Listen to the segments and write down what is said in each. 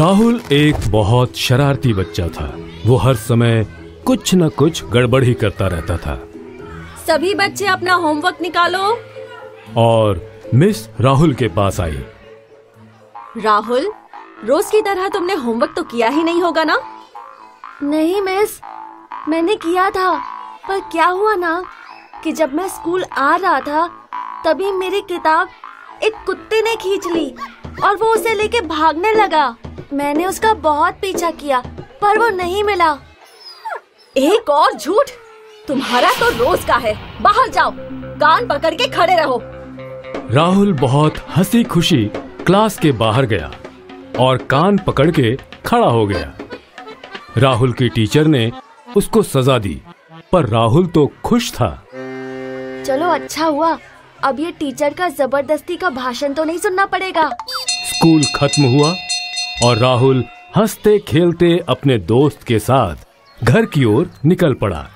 राहुल एक बहुत शरारती बच्चा था। वो हर समय कुछ न कुछ गड़बड़ ही करता रहता था। सभी बच्चे अपना होमवर्क निकालो। और मिस राहुल के पास आई। राहुल रोज की तरह तुमने होमवर्क तो किया ही नहीं होगा ना? नहीं मिस। मैंने किया था पर क्या हुआ ना कि जब मैं स्कूल आ रहा था तभी मेरी किताब एक कुत्ते ने खींच ली और वो उसे लेके भागने लगा। मैंने उसका बहुत पीछा किया पर वो नहीं मिला। एक और झूठ? तुम्हारा तो रोज का है। बाहर जाओ। कान पकड़ के खड़े रहो। राहुल बहुत हँसी खुशी क्लास के बाहर गया और कान पकड़ के खड़ा हो गया। राहुल की टीचर ने उसको सजा दी पर राहुल तो खुश था। चलो अच्छा हुआ। अब ये टीचर का ज़बरदस्ती का भाषण तो नहीं सुनना पड़ेगा। स्कूल खत्म हुआ और राहुल हँसते खेलते अपने दोस्त के साथ घर की ओर निकल पड़ा।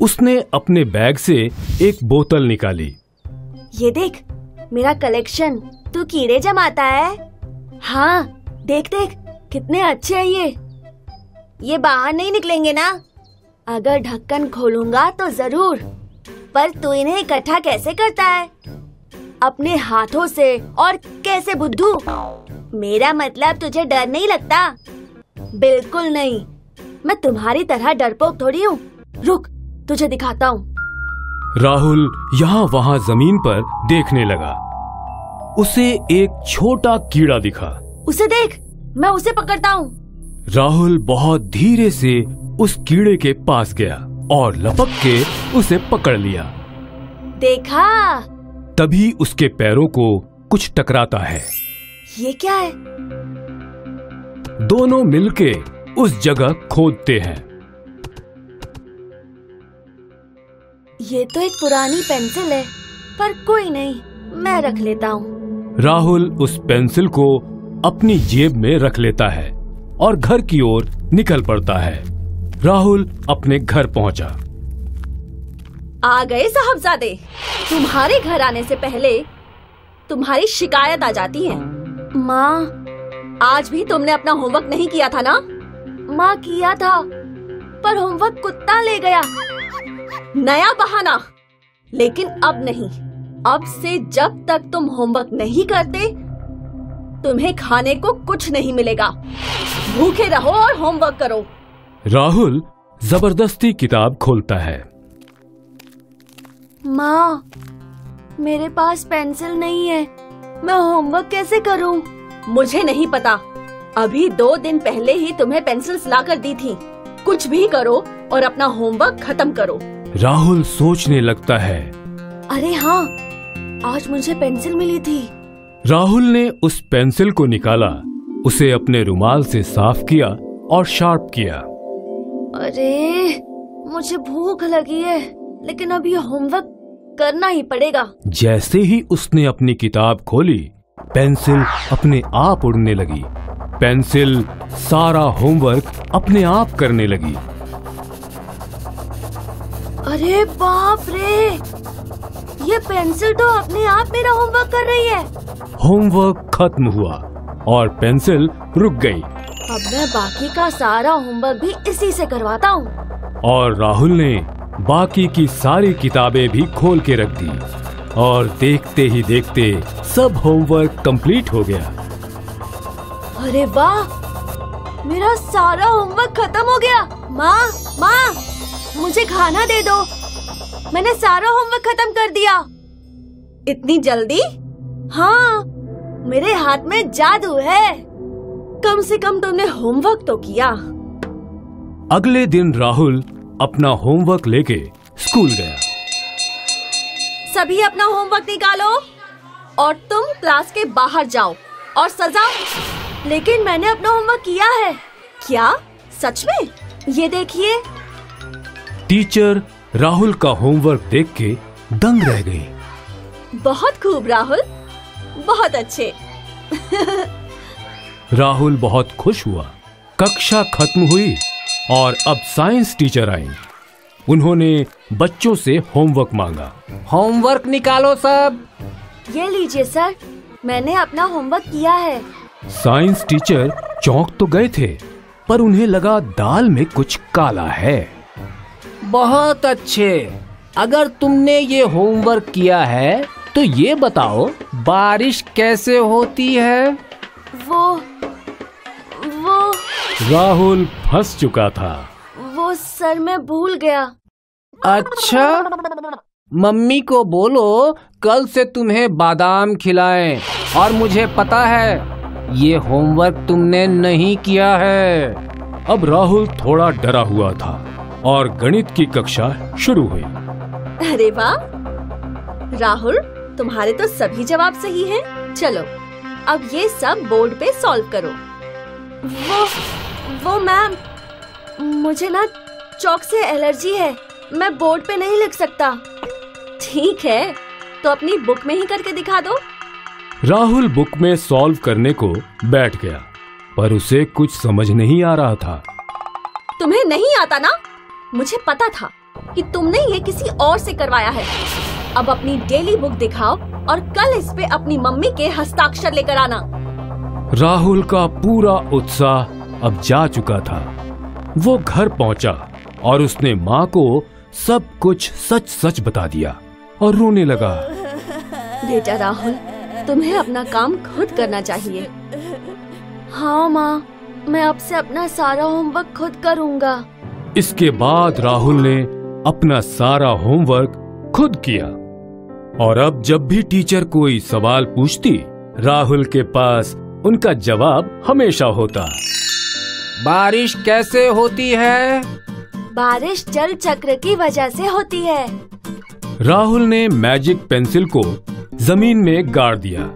उसने अपने बैग से एक बोतल निकाली। ये देख, मेरा कलेक्शन, तू कीड़े जमाता है? हाँ देख देख, कितने अच्छे हैं ये। ये बाहर नहीं निकलेंगे ना? अगर ढक्कन खोलूँगा तो ज़रूर, पर तू इन्हें इकट्ठा कैसे करता है? अपने हाथों से और कैसे बुद्धू? मेरा मतलब तुझे डर नहीं लगता? बिल्कुल नहीं। मैं तुम्हारी तरह डरपोक थोड़ी हूँ। रुक तुझे दिखाता हूँ। राहुल यहाँ वहाँ ज़मीन पर देखने लगा। उसे एक छोटा कीड़ा दिखा। उसे देख मैं उसे पकड़ता हूँ। राहुल बहुत धीरे से उस कीड़े के पास गया और लपक के उसे पकड़ लिया। देखा? तभी उसके पैरों को कुछ टकराता है। ये क्या है? दोनों मिलके उस जगह खोदते हैं। ये तो एक पुरानी पेंसिल है पर कोई नहीं मैं रख लेता हूँ। राहुल उस पेंसिल को अपनी जेब में रख लेता है और घर की ओर निकल पड़ता है। राहुल अपने घर पहुँचा। आ गए साहबजादे। तुम्हारे घर आने से पहले तुम्हारी शिकायत आ जाती है। माँ आज भी तुमने अपना होमवर्क नहीं किया था ना? माँ किया था पर होमवर्क कुत्ता ले गया। नया बहाना। लेकिन अब नहीं। अब से जब तक तुम होमवर्क नहीं करते तुम्हें खाने को कुछ नहीं मिलेगा। भूखे रहो और होमवर्क करो। राहुल ज़बरदस्ती किताब खोलता है। माँ मेरे पास पेंसिल नहीं है। मैं होमवर्क कैसे करूँ? मुझे नहीं पता। अभी दो दिन पहले ही तुम्हें पेंसिल्स ला कर दी थी। कुछ भी करो और अपना होमवर्क खत्म करो। राहुल सोचने लगता है। अरे हाँ आज मुझे पेंसिल मिली थी। राहुल ने उस पेंसिल को निकाला। उसे अपने रुमाल से साफ़ किया और शार्प किया। अरे मुझे भूख लगी है लेकिन अब ये होमवर्क करना ही पड़ेगा। जैसे ही उसने अपनी किताब खोली पेंसिल अपने आप उड़ने लगी। पेंसिल सारा होमवर्क अपने आप करने लगी। अरे बाप रे! ये पेंसिल तो अपने आप मेरा होमवर्क कर रही है। होमवर्क खत्म हुआ और पेंसिल रुक गई। अब मैं बाकी का सारा होमवर्क भी इसी से करवाता हूँ। और राहुल ने बाकी की सारी किताबें भी खोल के रख दी और देखते ही देखते सब होमवर्क कंप्लीट हो गया। अरे वाह! मेरा सारा होमवर्क खत्म हो गया। माँ माँ मुझे खाना दे दो। मैंने सारा होमवर्क खत्म कर दिया। इतनी जल्दी? हाँ मेरे हाथ में जादू है। कम से कम तुमने होमवर्क तो किया। अगले दिन राहुल अपना होमवर्क लेके स्कूल गया। सभी अपना होमवर्क निकालो और तुम क्लास के बाहर जाओ और सजा। लेकिन मैंने अपना होमवर्क किया है। क्या? सच में? ये देखिए। टीचर राहुल का होमवर्क देख के दंग रह गई। बहुत खूब राहुल। बहुत अच्छे। राहुल बहुत खुश हुआ। कक्षा खत्म हुई। और अब साइंस टीचर आई। उन्होंने बच्चों से होमवर्क मांगा। होमवर्क निकालो सब। ये लीजिए सर मैंने अपना होमवर्क किया है। साइंस टीचर चौंक तो गए थे पर उन्हें लगा दाल में कुछ काला है। बहुत अच्छे। अगर तुमने ये होमवर्क किया है तो ये बताओ बारिश कैसे होती है? वो वो राहुल फंस चुका था। वो सर में भूल गया। अच्छा? मम्मी को बोलो कल से तुम्हें बादाम खिलाएँ और मुझे पता है ये होमवर्क तुमने नहीं किया है। अब राहुल थोड़ा डरा हुआ था और गणित की कक्षा शुरू हुई। अरे वाह! राहुल तुम्हारे तो सभी जवाब सही हैं। चलो अब ये सब बोर्ड पे सॉल्व करो। वो वो मैम मुझे ना चौक से एलर्जी है। मैं बोर्ड पे नहीं लिख सकता। ठीक है तो अपनी बुक में ही करके दिखा दो। राहुल बुक में सॉल्व करने को बैठ गया पर उसे कुछ समझ नहीं आ रहा था। तुम्हें नहीं आता ना? मुझे पता था कि तुमने ये किसी और से करवाया है। अब अपनी डेली बुक दिखाओ और कल इस पे अपनी मम्मी के हस्ताक्षर लेकर आना। राहुल का पूरा उत्साह अब जा चुका था। वो घर पहुँचा और उसने माँ को सब कुछ सच सच बता दिया और रोने लगा। बेटा राहुल तुम्हें अपना काम खुद करना चाहिए। हाँ माँ मैं अब से अपना सारा होमवर्क खुद करूँगा। इसके बाद राहुल ने अपना सारा होमवर्क खुद किया। और अब जब भी टीचर कोई सवाल पूछती राहुल के पास उनका जवाब हमेशा होता। बारिश कैसे होती है? बारिश जल चक्र की वजह से होती है। राहुल ने मैजिक पेंसिल को ज़मीन में गाड़ दिया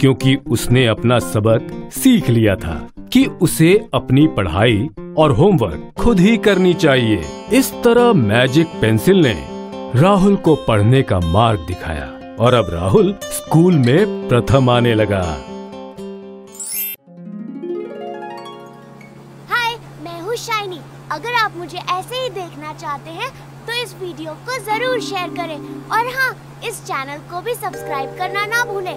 क्योंकि उसने अपना सबक सीख लिया था कि उसे अपनी पढ़ाई और होमवर्क खुद ही करनी चाहिए। इस तरह मैजिक पेंसिल ने राहुल को पढ़ने का मार्ग दिखाया और अब राहुल स्कूल में प्रथम आने लगा। मुझे ऐसे ही देखना चाहते हैं तो इस वीडियो को ज़रूर शेयर करें। और हाँ इस चैनल को भी सब्सक्राइब करना ना भूलें।